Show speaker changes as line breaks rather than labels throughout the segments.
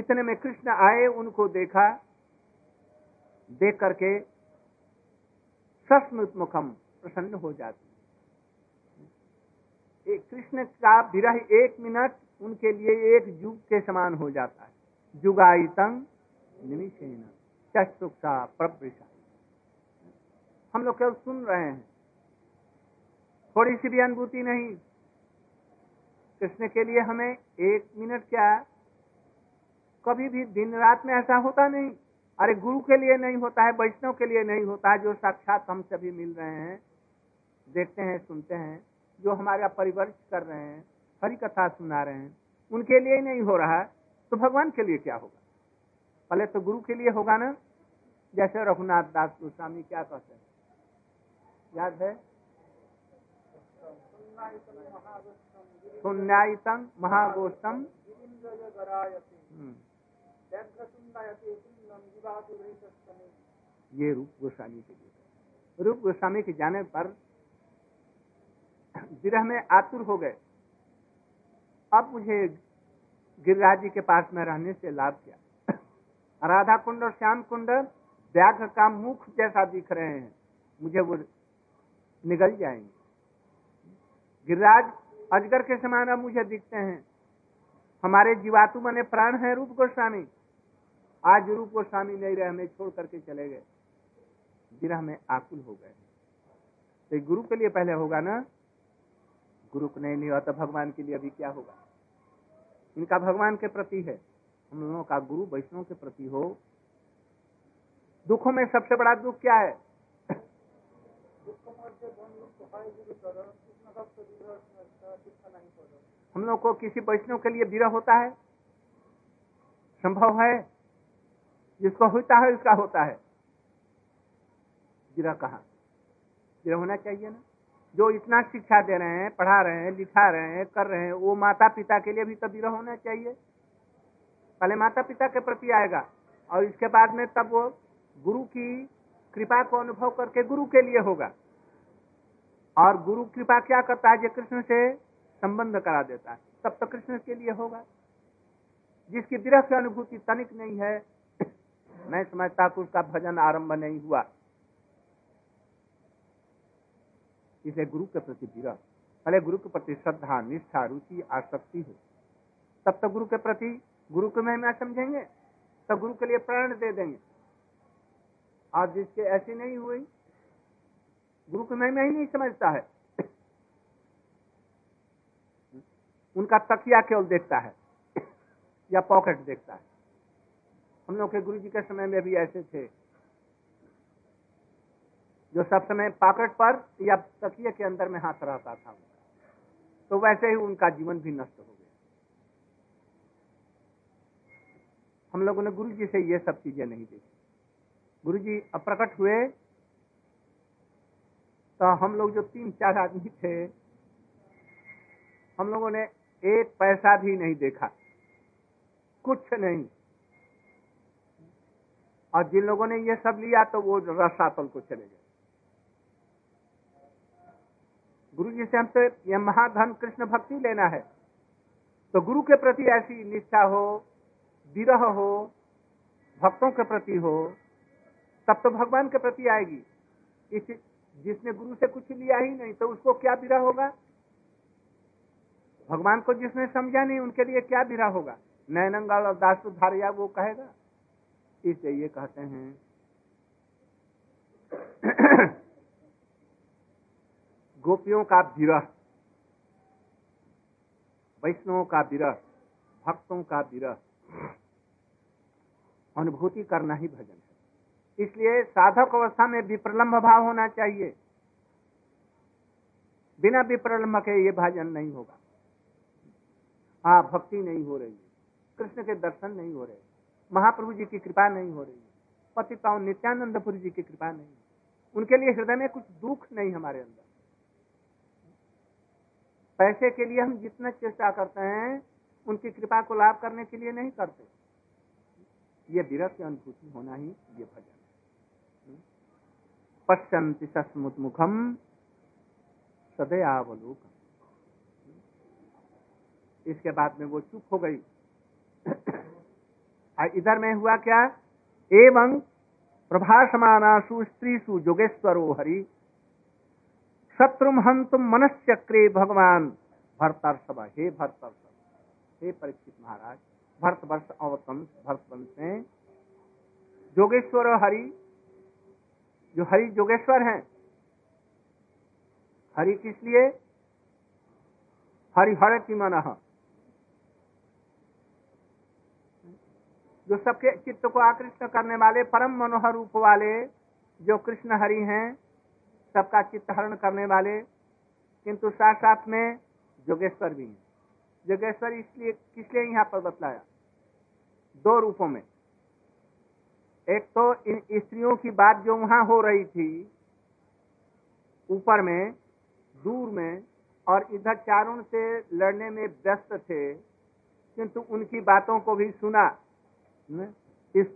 इतने में कृष्ण आए, उनको देखा, देख करके सस्मृत मुखम प्रसन्न हो जाते कृष्ण का विरह एक मिनट उनके लिए एक युग के समान हो जाता है। जुगाइतंग निमिषेन चक्षुक्षा प्रवृषा। हम लोग केवल सुन रहे हैं। थोड़ी सी भी अनुभूति नहीं। कृष्ण के लिए हमें एक मिनट क्या कभी भी दिन रात में ऐसा होता नहीं। अरे गुरु के लिए नहीं होता है, वैष्णव के लिए नहीं होता है, जो साक्षात हम सभी मिल रहे हैं, देखते हैं, सुनते हैं, जो हमारा परिवर्त कर रहे हैं हरी कथा सुना रहे हैं, उनके लिए ही नहीं हो रहा है तो भगवान के लिए क्या होगा? पहले तो गुरु के लिए होगा ना? जैसे रघुनाथ दास गोस्वामी क्या कहते हैं? याद है? सुन्यायतम महागोष्ठम हम्म। ये रूप गोस्वामी के लिए रूप गोस्वामी के जाने पर विरह में आतुर हो गए। अब मुझे गिरिराज जी के पास में रहने से लाभ किया? राधा कुंड और श्याम कुंड व्याघ्र का मुख जैसा दिख रहे हैं। मुझे वो निगल जाएँगे। गिरिराज, अजगर के समान अब मुझे दिखते हैं। हमारे जीवातु मने प्राण है रूप गोस्वामी। आज रूप गोस्वामी नहीं रहे, हमें छोड़ करके चले गए। गिरह में आकुल हो गए। तो गुरु के लिए पहले होगा ना? गुरु को नहीं नहीं हुआ तो भगवान के लिए अभी क्या होगा? इनका भगवान के प्रति है। हम लोगों का गुरु वैष्णव के प्रति हो। दुखों में सबसे बड़ा दुख क्या है? हम लोग को किसी वैष्णव के लिए विरह होता है? संभव है? जिसको होता है, उसका होता है। विरह कहा? विरह होना चाहिए ना। जो इतना शिक्षा दे रहे हैं, पढ़ा रहे हैं, लिखा रहे हैं, कर रहे हैं, वो माता पिता के लिए भी तो विरह होना चाहिए। पहले माता पिता के प्रति आएगा, और इसके बाद में तब वो गुरु की कृपा को अनुभव करके गुरु के लिए होगा। और गुरु कृपा क्या करता है? जो कृष्ण से संबंध करा देता है। तब तो कृष्ण के लिए होगा। जिसकी विरह की अनुभूति तनिक नहीं है मैं समझता कि उसका भजन आरंभ नहीं हुआ। इसे गुरु के प्रति विरह पहले गुरु के प्रति श्रद्धा, निष्ठा, रुचि, आसक्ति हो। तब तो गुरु के प्रति, गुरु को महिमा समझेंगे तब गुरु के लिए प्रण दे देंगे। और जिसके ऐसी नहीं हुई, गुरु को महिमा ही नहीं समझता है। उनका तकिया केवल देखता है, या पॉकेट देखता है। हम लोग के गुरु जी के समय में भी ऐसे थे। जो सब समय पाकट पर या तकिए के अंदर में हाथ रहता था। तो वैसे ही उनका जीवन भी नष्ट हो गया। हम लोगों ने गुरु जी से ये सब चीज़ें नहीं देखी। गुरु जी अप्रकट हुए। तो हम लोग जो तीन चार आदमी थे, हम लोगों ने एक पैसा भी नहीं देखा। कुछ नहीं। और जिन लोगों ने ये सब लिया तो वो रसातल को चले गए। गुरु जी से हमसे यह महाधन कृष्ण भक्ति लेना है। तो गुरु के प्रति ऐसी निष्ठा हो, विरह हो, भक्तों के प्रति हो, तब तो भगवान के प्रति आएगी। इस जिसने गुरु से कुछ लिया ही नहीं तो उसको क्या विरह होगा? भगवान को जिसने समझा नहीं, उनके लिए क्या विरह होगा? नैनंगाल और दास धारिया वो कहेगा? इसलिए ये कहते हैं। गोपियों का विरह, वैष्णवों का विरह, भक्तों का विरह, अनुभूति करना ही भजन है। इसलिए साधक अवस्था में विप्रलम्ब भाव होना चाहिए। बिना विप्रलम्ब के ये भजन नहीं होगा। हाँ भक्ति नहीं हो रही कृष्ण के दर्शन नहीं हो रहे। महाप्रभु जी की कृपा नहीं हो रही पति पावन नित्यानंदपुरी जी की कृपा नहीं उनके लिए हृदय में कुछ दुख नहीं हमारे अंदर। पैसे के लिए हम जितना चेष्टा करते हैं, उनकी कृपा को लाभ करने के लिए नहीं करते। ये विरह की अनुभूति होना ही ये भजन है। पश्चंति सस्मुत मुखम सदयावलोकम। इसके बाद में वो चुप हो गई। इधर में हुआ क्या? एवं प्रभासमानासु स्त्रीसु जोगेश्वरो हरि। शत्रु हंतुम मनश्चक्रे भगवान। भरतर्षभ, हे भरतर्षभ। हे परीक्षित महाराज, भरतवर्ष अवतंस, भरतवंश में जोगेश्वर हरि, जो हरि जोगेश्वर हैं। हरि किस लिए? हरिहर की मन। जो सबके चित्त को आकृष्ट करने वाले परम मनोहर रूप वाले जो कृष्ण हरि हैं, सबका चित्त हरण करने वाले, किंतु साथ साथ में जोगेश्वर भी हैं। जोगेश्वर इसलिए किस लिए यहाँ पर बतलाया? दो रूपों में। एक तो इन स्त्रियों की बात जो वहाँ हो रही थी, ऊपर में, दूर में, और इधर चारों से लड़ने में व्यस्त थे, किंतु उनकी बातों को भी सुना। इस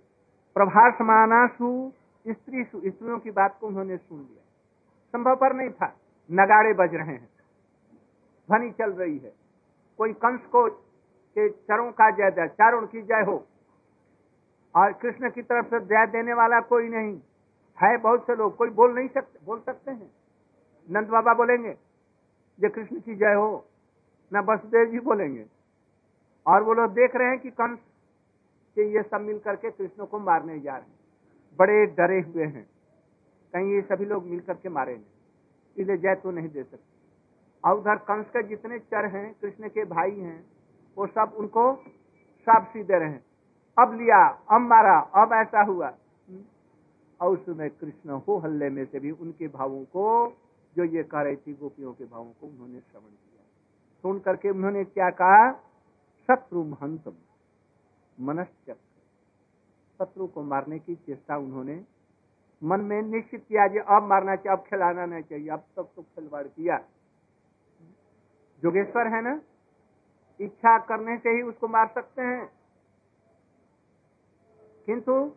प्रभासमानासु स्त्री स्त्रियों की बात को उन्होंने सुन लिया। संभव पर नहीं था। नगाड़े बज रहे हैं। ध्वनि चल रही है। कोई कंस को के चरों का जय दे, चारों की जय हो। और कृष्ण की तरफ़ से जय देने वाला कोई नहीं। है बहुत से लोग। कोई बोल नहीं सकते, बोल सकते हैं। नंद बाबा बोलेंगे, जय कृष्ण की जय हो। न वसुदेव जी बोलेंगे। और वो लोग देख रहे हैं कि कंस के ये सब मिल करके कृष्ण को मारने जा रहे हैं। बड़े डरे हुए हैं। कहीं ये सभी लोग मिल करके मारेंगे इसलिए जय तो नहीं दे सकते। और उधर कंस के जितने चर हैं, कृष्ण के भाई हैं, वो सब उनको सब दे रहे हैं। अब लिया, अब मारा, अब ऐसा हुआ। और उसमें कृष्ण हो हल्ले में से भी उनके भावों को, जो ये कह रही थी गोपियों के भावों को उन्होंने श्रवण किया। सुन करके उन्होंने क्या कहा? शत्रु महंतम। मनश्चक्र शत्रु को मारने की चेष्टा उन्होंने। मन में निश्चित किया जी अब मारना चाहिए, अब खिलाना नहीं चाहिए, अब तक तो खिलवाड़ किया। जोगेश्वर है ना? इच्छा करने से ही उसको मार सकते हैं। किंतु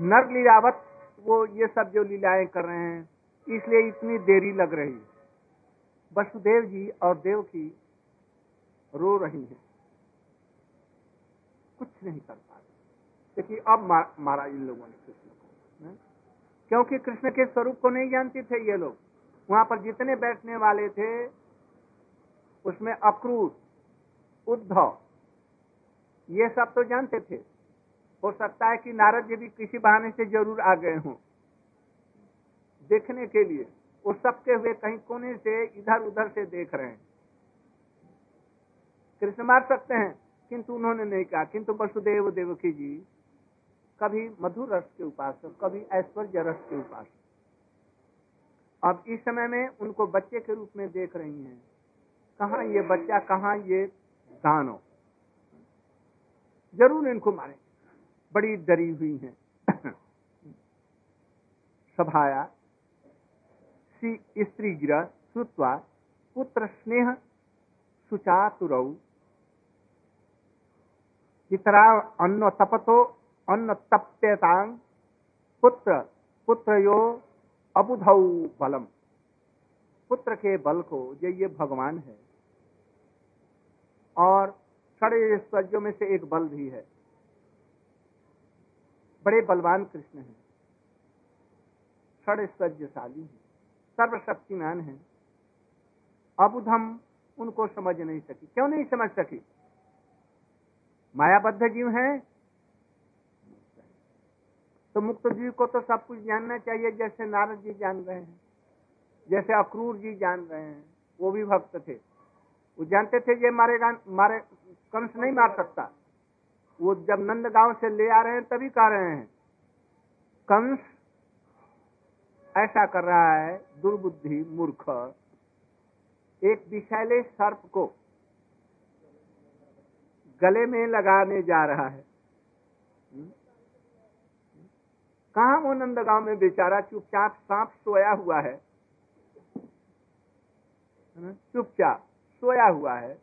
नर लीलावत, वो ये सब जो लीलाएँ कर रहे हैं, इसलिए इतनी देरी लग रही। वसुदेव जी और देव की रो रही है। कुछ नहीं कर पा रहे देखिए अब मार, इन लोगों ने कृष्ण को क्योंकि कृष्ण के स्वरूप को नहीं जानते थे ये लोग। वहाँ पर जितने बैठने वाले थे उसमें अक्रूर उद्धव ये सब तो जानते थे। हो सकता है कि नारद जी भी किसी बहाने से ज़रूर आ गए हों। देखने के लिए वो सबके हुए कहीं कोने से इधर उधर से देख रहे हैं। कृष्ण मार सकते हैं। किंतु उन्होंने नहीं कहा। किंतु वसुदेव, देवकी जी, कभी मधुर रस के उपासक, कभी ऐश्वर्य रस के उपासक। अब इस समय में उनको बच्चे के रूप में देख रही हैं। कहा ये बच्चा, कहा ये दानो? ज़रूर इनको मारे। बड़ी डरी हुई है। सभाया स्त्री गिर श्रुत्वा पुत्र स्नेह, सुचातुरौ पितरा अन्न तपतो, अन्न तप्यतांग पुत्र पुत्र यो अबुधौ बलम। पुत्र के बल को ये ये भगवान है। और ऐश्वर्यों में से एक बल भी है। बड़े बलवान कृष्ण हैं। षड़ैश्वर्यशाली हैं। सर्वशक्तिमान हैं। अबुधम उनको समझ नहीं सकी। क्यों नहीं समझ सकी? मायाबद्ध जीव है? तो मुक्त जीव को तो सब कुछ जानना चाहिए, जैसे नारद जी जान रहे हैं, जैसे अक्रूर जी जान रहे हैं, वो भी भक्त थे। वो जानते थे ये मारेगा मारे कंस नहीं मार सकता। वो जब नंद गाँव से ले आ रहे हैं, तभी कह रहे हैं, कंस, ऐसा कर रहा है, दुर्बुद्धि, मूर्ख, एक विषैले सर्प को गले में लगाने जा रहा है? कहा वो नंदगांव में बेचारा चुपचाप सांप सोया हुआ है? चुपचाप सोया हुआ है।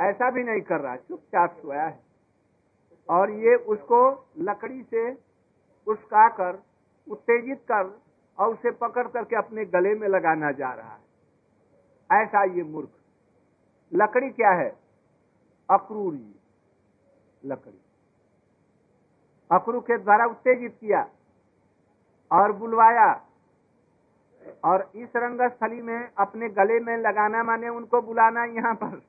ऐसा भी नहीं कर रहा, चुपचाप सोया है। और ये उसको लकड़ी से उसका कर उत्तेजित कर और उसे पकड़ करके अपने गले में लगाना जा रहा है। ऐसा ये मूर्ख। लकड़ी क्या है? अक्रूर लकड़ी। अक्रू के द्वारा उत्तेजित किया और बुलवाया और इस रंगस्थली में अपने गले में लगाना माने उनको बुलाना यहाँ पर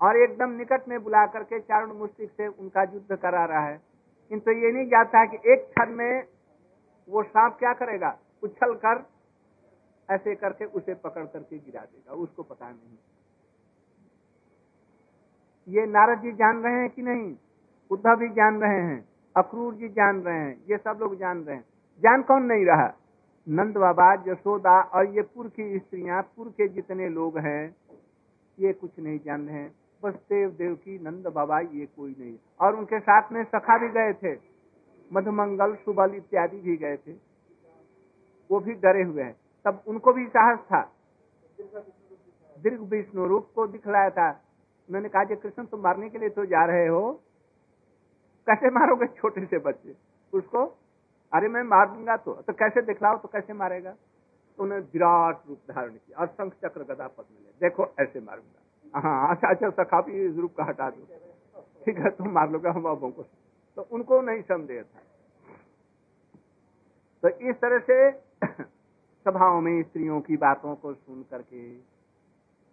और एकदम निकट में बुला करके चारण मुस्तिक से उनका युद्ध करा रहा है। किंतु ये नहीं जाता कि एक क्षण में वो सांप क्या करेगा? उछल कर ऐसे करके उसे पकड़ करके गिरा देगा, उसको पता नहीं। ये नारद जी जान रहे हैं कि नहीं? उद्धव भी जान रहे हैं, अक्रूर जी जान रहे हैं, ये सब लोग जान रहे हैं। जान कौन नहीं रहा? नंद बाबा, यशोदा और ये पुर की स्त्रियाँ, पुर के जितने लोग हैं, ये कुछ नहीं जान रहे हैं। बस देव देव की नंद बाबा, ये कोई नहीं। और उनके साथ में सखा भी गए थे, मधुमंगल, सुबल इत्यादि भी गए थे। वो भी डरे हुए हैं। तब उनको भी साहस था। दीर्घ विष्णु रूप को दिखलाया था। उन्होंने कहा कि कृष्ण तुम मारने के लिए तो जा रहे हो, कैसे मारोगे छोटे से बच्चे? उसको, अरे, मैं मार दूँगा तो तो कैसे दिखलाओ तो कैसे मारेगा? तो उन्होंने विराट रूप धारण किया और शंख चक्र गदा पद मिले देखो, ऐसे मारूँगा। हाँ अच्छा अच्छा सखा भी इस रूप का हटा दो। ठीक है, तुम मार लोगे, हम बाबों को तो उनको नहीं संदेह था। तो इस तरह से सभाओं में स्त्रियों की बातों को सुन करके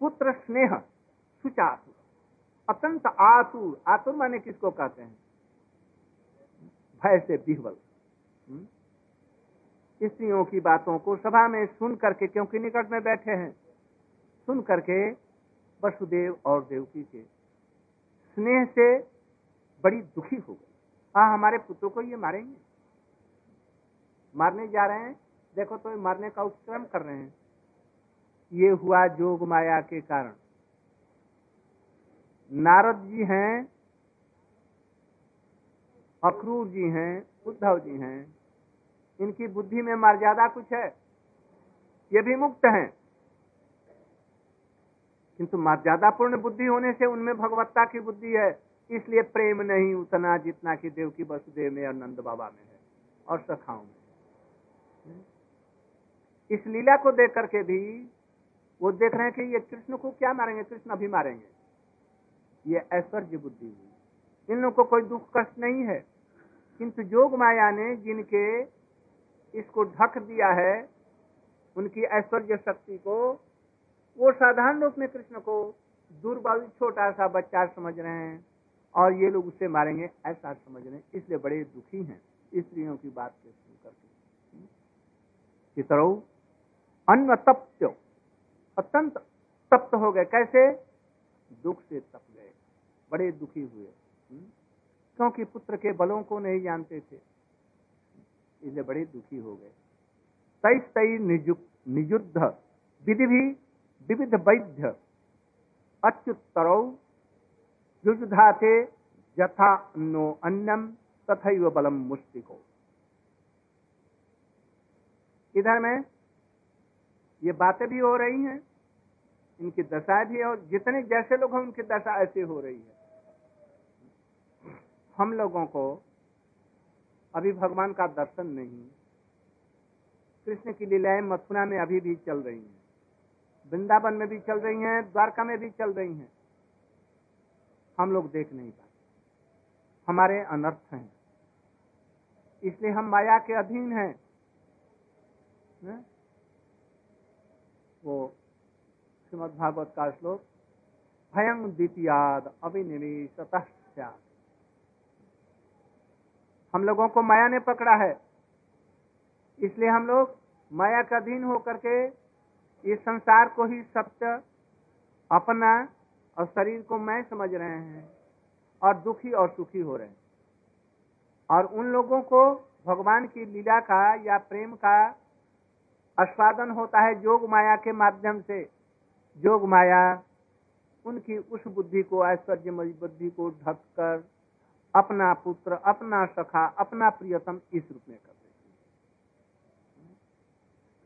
पुत्र स्नेह सुचातुर अत्यंत आतुर आतुर माने किसको कहते हैं? भय से बिहवल। हम्म? स्त्रियों की बातों को सभा में सुन करके, क्योंकि निकट में बैठे हैं, सुन करके वसुदेव और देवकी के स्नेह से बड़ी दुखी हो गई हाँ हमारे पुत्रों को ये मारेंगे। मारने जा रहे हैं। देखो तो मारने का उपक्रम कर रहे हैं। ये हुआ जोग माया के कारण। नारद जी हैं, अक्रूर जी हैं, उद्धव जी हैं, इनकी बुद्धि में मर्यादा कुछ है। ये भी मुक्त हैं। किंतु मर्यादापूर्ण बुद्धि होने से उनमें भगवत्ता की बुद्धि है। इसलिए प्रेम नहीं उतना जितना कि देव की वसुदेव में और नंद बाबा में है और सखाओं में इस लीला को देख करके भी वो देख रहे हैं कि ये कृष्ण को क्या मारेंगे? कृष्ण अभी मारेंगे। ये ऐश्वर्य बुद्धि हुई। इन लोगों को कोई दुख कष्ट नहीं है। किंतु जोग माया ने जिनके इसको ढक दिया है, उनकी ऐश्वर्य शक्ति को, वो साधारण रूप में कृष्ण को दुर्बल छोटा सा बच्चा समझ रहे हैं और ये लोग उससे मारेंगे, ऐसा समझ रहे हैं। इसलिए बड़े दुखी हैं स्त्रियों की बात के सुन करके। तरह अत्यंत तप्त हो गए। कैसे? दुख से तप बड़े दुखी हुए। हम्म? क्योंकि पुत्र के बलों को नहीं जानते थे। इसलिए बड़े दुखी हो गए। तई तई निजुद्ध विधि भी विविध वैद्य अच्युतरौ युजुधाते यथा अन्नो अन्यम तथा बलम मुस्तिको इधर में ये बातें भी हो रही हैं, इनकी दशा भी और जितने जैसे लोग हैं, उनकी दशा ऐसी हो रही है। हम लोगों को अभी भगवान का दर्शन नहीं, कृष्ण की लीलाएँ मथुरा में अभी भी चल रही हैं, वृंदावन में भी चल रही हैं, द्वारका में भी चल रही हैं। हम लोग देख नहीं पाते। हमारे अनर्थ हैं। इसलिए हम माया के अधीन हैं। है? वो श्रीमद भागवत का श्लोक, भयं द्वितीयाद अभिनिवेश हम लोगों को माया ने पकड़ा है। इसलिए हम लोग माया का अधीन होकर के इस संसार को ही सत्य, अपना और शरीर को मैं समझ रहे हैं और दुखी और सुखी हो रहे हैं। और उन लोगों को भगवान की लीला का या प्रेम का आस्वादन होता है जोग माया के माध्यम से। जोग माया उनकी उस बुद्धि को, ऐश्वर्य बुद्धि को ढककर अपना पुत्र, अपना सखा, अपना प्रियतम इस रूप में कर देती है।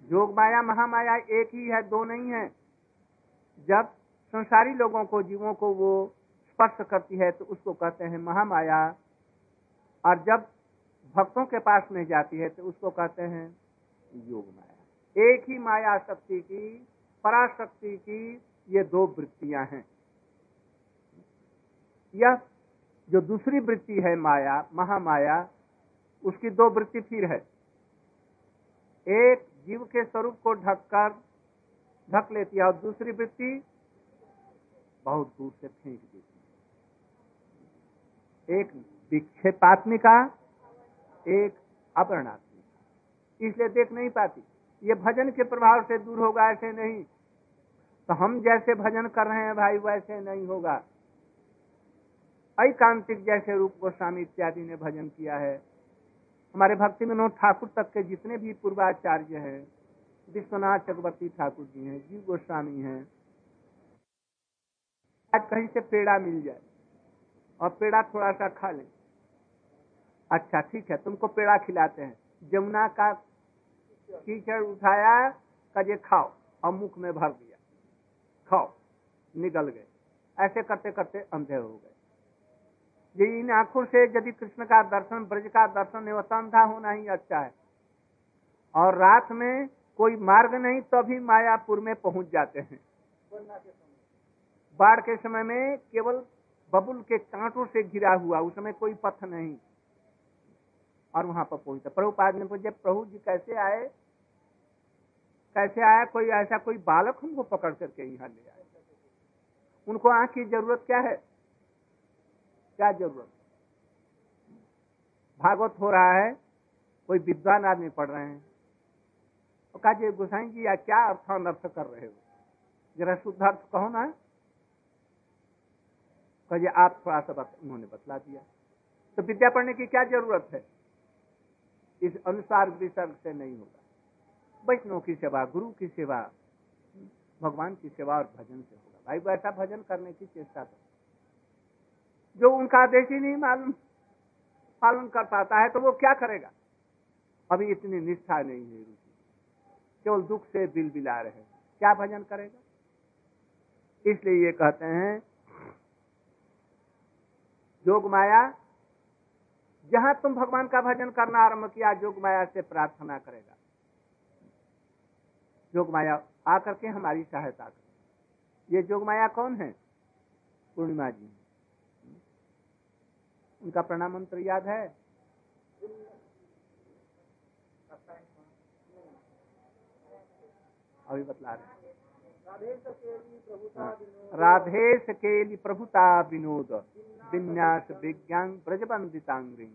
जोग माया महामाया एक ही है, दो नहीं है। जब संसारी लोगों को, जीवों को वो स्पर्श करती है तो उसको कहते हैं महामाया। और जब भक्तों के पास में जाती है तो उसको कहते हैं योग माया एक ही माया शक्ति की, पराशक्ति की ये दो वृत्तियाँ हैं। यह जो दूसरी वृत्ति है माया, महामाया, उसकी दो वृत्ति फिर है। एक जीव के स्वरूप को ढककर ढक लेती है और दूसरी वृत्ति बहुत दूर से फेंक देती है। एक विक्षेपात्मिका, एक अवर्णात्मिका इसलिए देख नहीं पाती। ये भजन के प्रभाव से दूर होगा, ऐसे नहीं। तो हम जैसे भजन कर रहे हैं भाई, वैसे नहीं होगा। ऐकांतिक जैसे रूप गोस्वामी इत्यादि ने भजन किया है। हमारे भक्ति विनोद ठाकुर तक के जितने भी पूर्वाचार्य हैं, विश्वनाथ चक्रवर्ती ठाकुर जी हैं, जीव गोस्वामी हैं, आज कहीं से पेड़ा मिल जाए और पेड़ा थोड़ा सा खा लें। अच्छा ठीक है, तुमको पेड़ा खिलाते हैं। जमुना का कीचड़ उठाया, कजे खाओ और मुख में भर दिया। खाओ निकल गए। ऐसे करते करते अंधे हो गए। ये इन आँखों से यदि कृष्ण का दर्शन, ब्रज का दर्शन अंधा होना ही अच्छा है। और रात में कोई मार्ग नहीं तो भी मायापुर में पहुँच जाते हैं। बाढ़ के समय में केवल बबुल के कांटों से घिरा हुआ, उस समय कोई पथ नहीं। और वहाँ पर पहुँचता। प्रभुपाद ने पूछे, प्रभु जी, कैसे आए? कैसे आया? कोई ऐसा कोई बालक हमको पकड़ करके यहाँ ले आए? उनको आँख की ज़रूरत क्या है? क्या ज़रूरत? भागवत हो रहा है कोई विद्वान आदमी पढ़ रहे हैं। और कहा जी गोसाई जी या क्या अर्थ अनर्थ कर रहे हो? जरा शुद्ध अर्थ कहो ना। कहिए आप थोड़ा सा बत, उन्होंने बतला दिया। तो विद्या पढ़ने की क्या ज़रूरत है? इस अनुसार विसर्ग से नहीं होगा। वैष्णव की सेवा गुरु की सेवा भगवान की सेवा और भजन से होगा। भाई वैसा भजन करने की चेष्टा करो। जो उनका आदेश ही नहीं मालूम, पालन कर पाता है तो वो क्या करेगा? अभी इतनी निष्ठा नहीं है रुचि। केवल दुख से दिल बिला रहे क्या भजन करेगा? इसलिए ये कहते हैं, जोग माया, जहाँ तुम भगवान का भजन करना आरंभ किया, जोग माया से प्रार्थना करेगा। जोग माया आकर के हमारी सहायता करे ये जोग माया कौन है? पूर्णिमा जी। उनका प्रणाम मंत्र याद है? अभी बतला रहे राधे सकेली प्रभुता विनोद, विन्यास विज्ञान ब्रजबंदितांग्री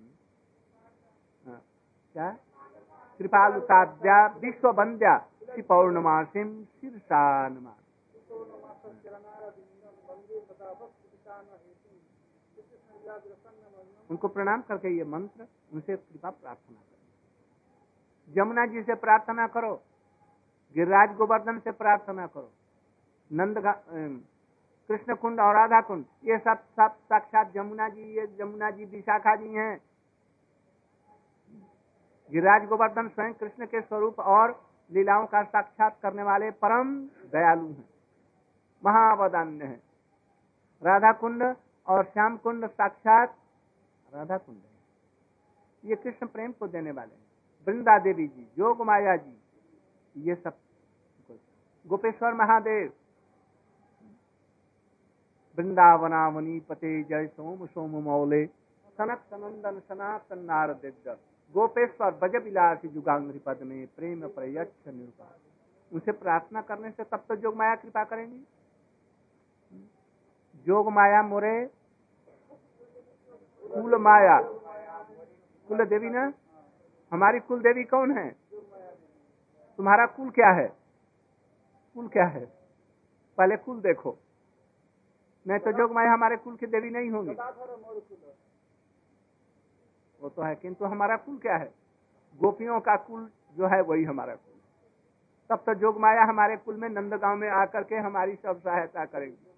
क्या? कृपालुताद्या विश्व बंद्या श्री पौर्णमासीम शीर्षानमा उनको प्रणाम करके ये मंत्र, उनसे कृपा प्रार्थना करो। जमुना जी से प्रार्थना करो, गिरिराज गोवर्धन से प्रार्थना करो नंद कृष्ण कुंड और राधा कुंड ये सब सब साक्षात जमुना जी, ये जमुना जी विशाखा जी हैं। गिरिराज गोवर्धन स्वयं कृष्ण के स्वरूप और लीलाओं का साक्षात करने वाले परम दयालु हैं, महावदान्य है। राधा कुंड और श्याम कुंड साक्षात राधा कुंड है। ये कृष्ण प्रेम को देने वाले हैं। वृंदा देवी जी, जोग माया जी, ये सब गोपेश्वर महादेव। वृंदावनावनी पते जय सोम सोम मौले। सनक सनंदन सनातन नारद गोपेश्वर बज विलास जुगांग्री पद में प्रेम प्रयक्ष निरूपा। उनसे प्रार्थना करने से तब तो जोग माया कृपा करेंगे। जोग माया मोरे, कुल माया। कुल देवी ना? हमारी कुल देवी कौन है? तुम्हारा कुल क्या है? कुल क्या है? पहले कुल देखो। नहीं तो जोग माया हमारे कुल की देवी नहीं होगी। वो तो है, किंतु हमारा कुल क्या है? गोपियों का कुल जो है वही हमारा कुल। तब तो जोग माया हमारे कुल में नंदगांव में आकर के हमारी सब सहायता करेगी।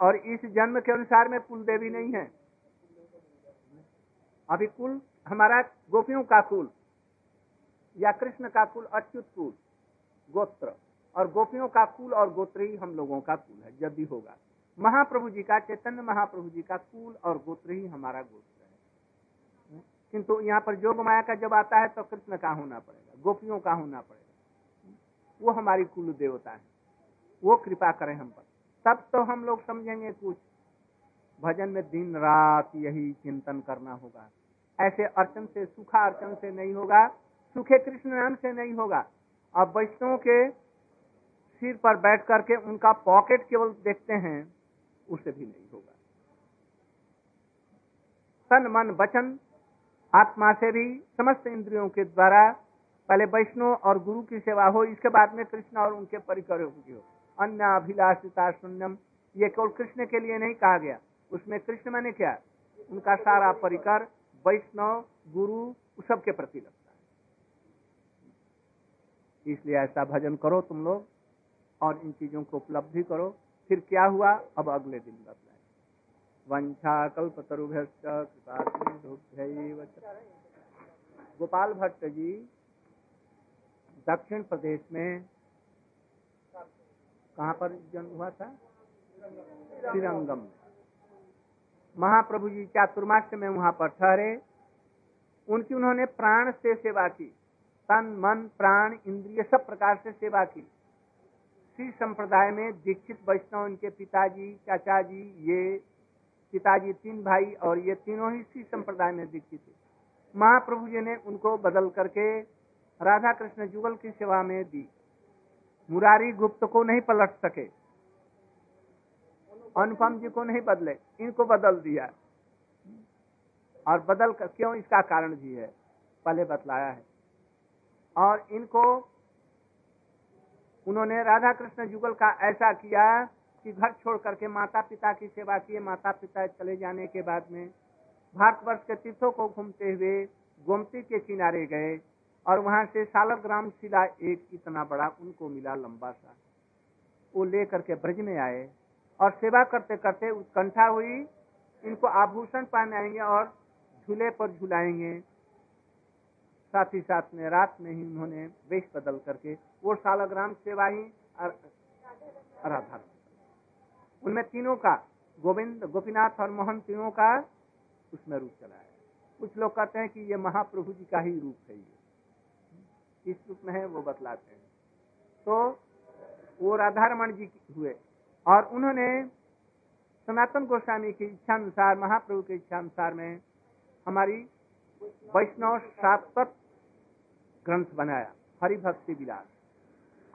और इस जन्म के अनुसार में कुल देवी नहीं है। अभी कुल, हमारा गोपियों का कुल, या कृष्ण का कुल, अच्युत कुल, गोत्र। और गोपियों का कुल और गोत्र ही हम लोगों का कुल है, जब भी होगा। महाप्रभु जी का, चैतन्य महाप्रभु जी का कुल और गोत्र ही हमारा गोत्र है। किंतु यहाँ पर जोग माया का जब आता है तो कृष्ण का होना पड़ेगा, गोपियों का होना पड़ेगा। वो हमारी कुल देवता है। वो कृपा करें हम पर। तब तो हम लोग समझेंगे कुछ। भजन में दिन रात यही चिंतन करना होगा। ऐसे अर्चन से, सूखा अर्चन से नहीं होगा। सूखे कृष्ण नाम से नहीं होगा। अब वैष्णव के सिर पर बैठ करके उनका पॉकेट केवल देखते हैं उससे भी नहीं होगा। तन, मन, वचन, आत्मा से भी समस्त इंद्रियों के द्वारा पहले वैष्णव और गुरु की सेवा हो, इसके बाद में कृष्ण और उनके परिकर की हो। अन्य अभिलाषिता शून्यम ये केवल कृष्ण के लिए नहीं कहा गया। उसमें कृष्ण मैंने क्या? उनका सारा परिकर, वैष्णव, गुरु सब के प्रति लगता है। इसलिए ऐसा भजन करो तुम लोग, और इन चीज़ों को उपलब्धि करो। फिर क्या हुआ? अब अगले दिन बतलाए वंशा कल्पतरुभ्य गोपाल भट्ट जी दक्षिण प्रदेश में कहाँ पर जन्म हुआ था? श्रीरंगम। महाप्रभु जी चातुर्मास में वहाँ पर ठहरे। उनकी उन्होंने प्राण से सेवा की। तन, मन, प्राण, इंद्रिय सब प्रकार से सेवा की। श्री संप्रदाय में दीक्षित वैष्णव इनके पिताजी चाचा जी ये पिताजी तीन भाई और ये तीनों ही श्री संप्रदाय में दीक्षित महाप्रभु जी ने उनको बदल करके राधा कृष्ण जुगल की सेवा में दी। मुरारी गुप्त को नहीं पलट सके। अनुपम जी को नहीं बदले, इनको बदल दिया। और बदल कर क्यों? इसका कारण भी है, पहले बतलाया है। और इनको, उन्होंने राधा कृष्ण जुगल का ऐसा किया कि घर छोड़ करके माता पिता की सेवा किए। माता पिता चले जाने के बाद में भारतवर्ष के तीर्थों को घूमते हुए गोमती के किनारे गए। और वहाँ से सालग्राम शिला एक इतना बड़ा, उनको मिला लंबा सा। वो लेकर के ब्रज में आए और सेवा करते करते उत्कंठा हुई। इनको आभूषण पहनाएँगे और झूले पर झुलाएँगे। साथ ही साथ में रात में ही उन्होंने वेश बदल करके वो सालग्राम सेवा ही आराधा उनमें तीनों का, गोविंद, गोपीनाथ और मोहन तीनों का उसमें रूप चला है। कुछ लोग कहते हैं कि ये महाप्रभु जी का ही रूप है ये। किस रूप में है, वो बतलाते हैं। तो वो राधारमण जी हुए और उन्होंने सनातन गोस्वामी की इच्छा अनुसार महाप्रभु की इच्छा अनुसार में हमारी वैष्णव शाश्वत ग्रंथ बनाया हरि भक्ति विलास।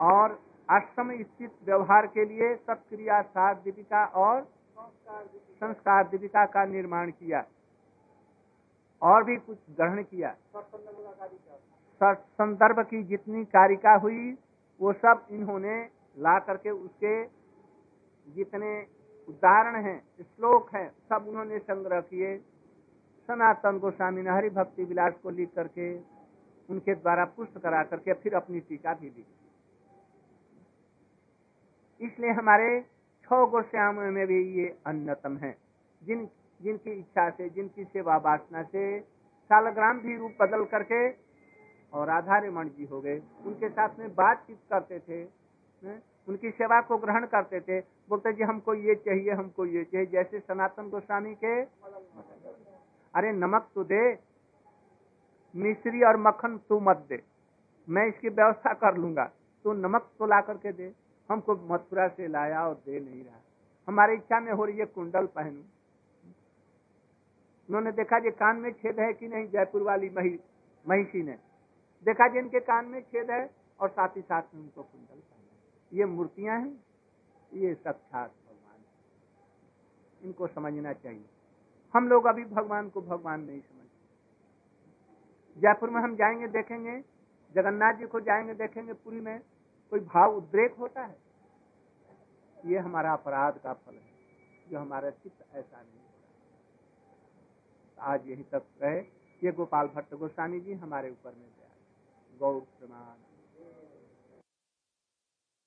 और आश्रम स्थित व्यवहार के लिए सत्क्रिया, सात दीपिका और संस्कार दीपिका का निर्माण किया और भी कुछ ग्रहण किया। संदर्भ की जितनी कारिका हुई, वो सब इन्होंने ला करके उसके जितने उदाहरण हैं, श्लोक हैं, सब उन्होंने संग्रह किए। सनातन गोस्वामी ने हरि भक्ति विलास को लिख करके, उनके द्वारा पुष्ट करा करके फिर अपनी टीका भी लिखी इसलिए हमारे छह गोस्वामियों में भी ये अन्यतम है। जिन, जिनकी इच्छा से, जिनकी सेवा वासना से सालग्राम भी रूप बदल करके और राधा रमण जी हो गए। उनके साथ में बातचीत करते थे ने? उनकी सेवा को ग्रहण करते थे। बोलते, जी, हमको ये चाहिए, हमको ये चाहिए। जैसे सनातन गोस्वामी के, अरे, नमक तो दे, मिश्री और मक्खन तू मत दे। मैं इसकी व्यवस्था कर लूँगा। तो नमक तो ला करके दे। हमको मथुरा से लाया और दे नहीं रहा। हमारी इच्छा में हो रही है कुंडल पहनू। उन्होंने देखा, जी, कान में छेद है कि नहीं? जयपुर वाली मही, महिषी ने। देखा जी, इनके कान में छेद है और साथ ही साथ में उनको कुंडल ये मूर्तियाँ हैं, ये साक्षात भगवान इनको समझना चाहिए। हम लोग अभी भगवान को भगवान नहीं समझते। जयपुर में हम जाएँगे, देखेंगे, जगन्नाथ जी को जाएँगे, देखेंगे पुरी में, कोई भाव उद्रेक होता है? ये हमारा अपराध का फल है, जो हमारा चित्त ऐसा नहीं होता। आज यही तक रहे ये गोपाल भट्ट गोस्वामी जी हमारे ऊपर में गया गौर प्रमाण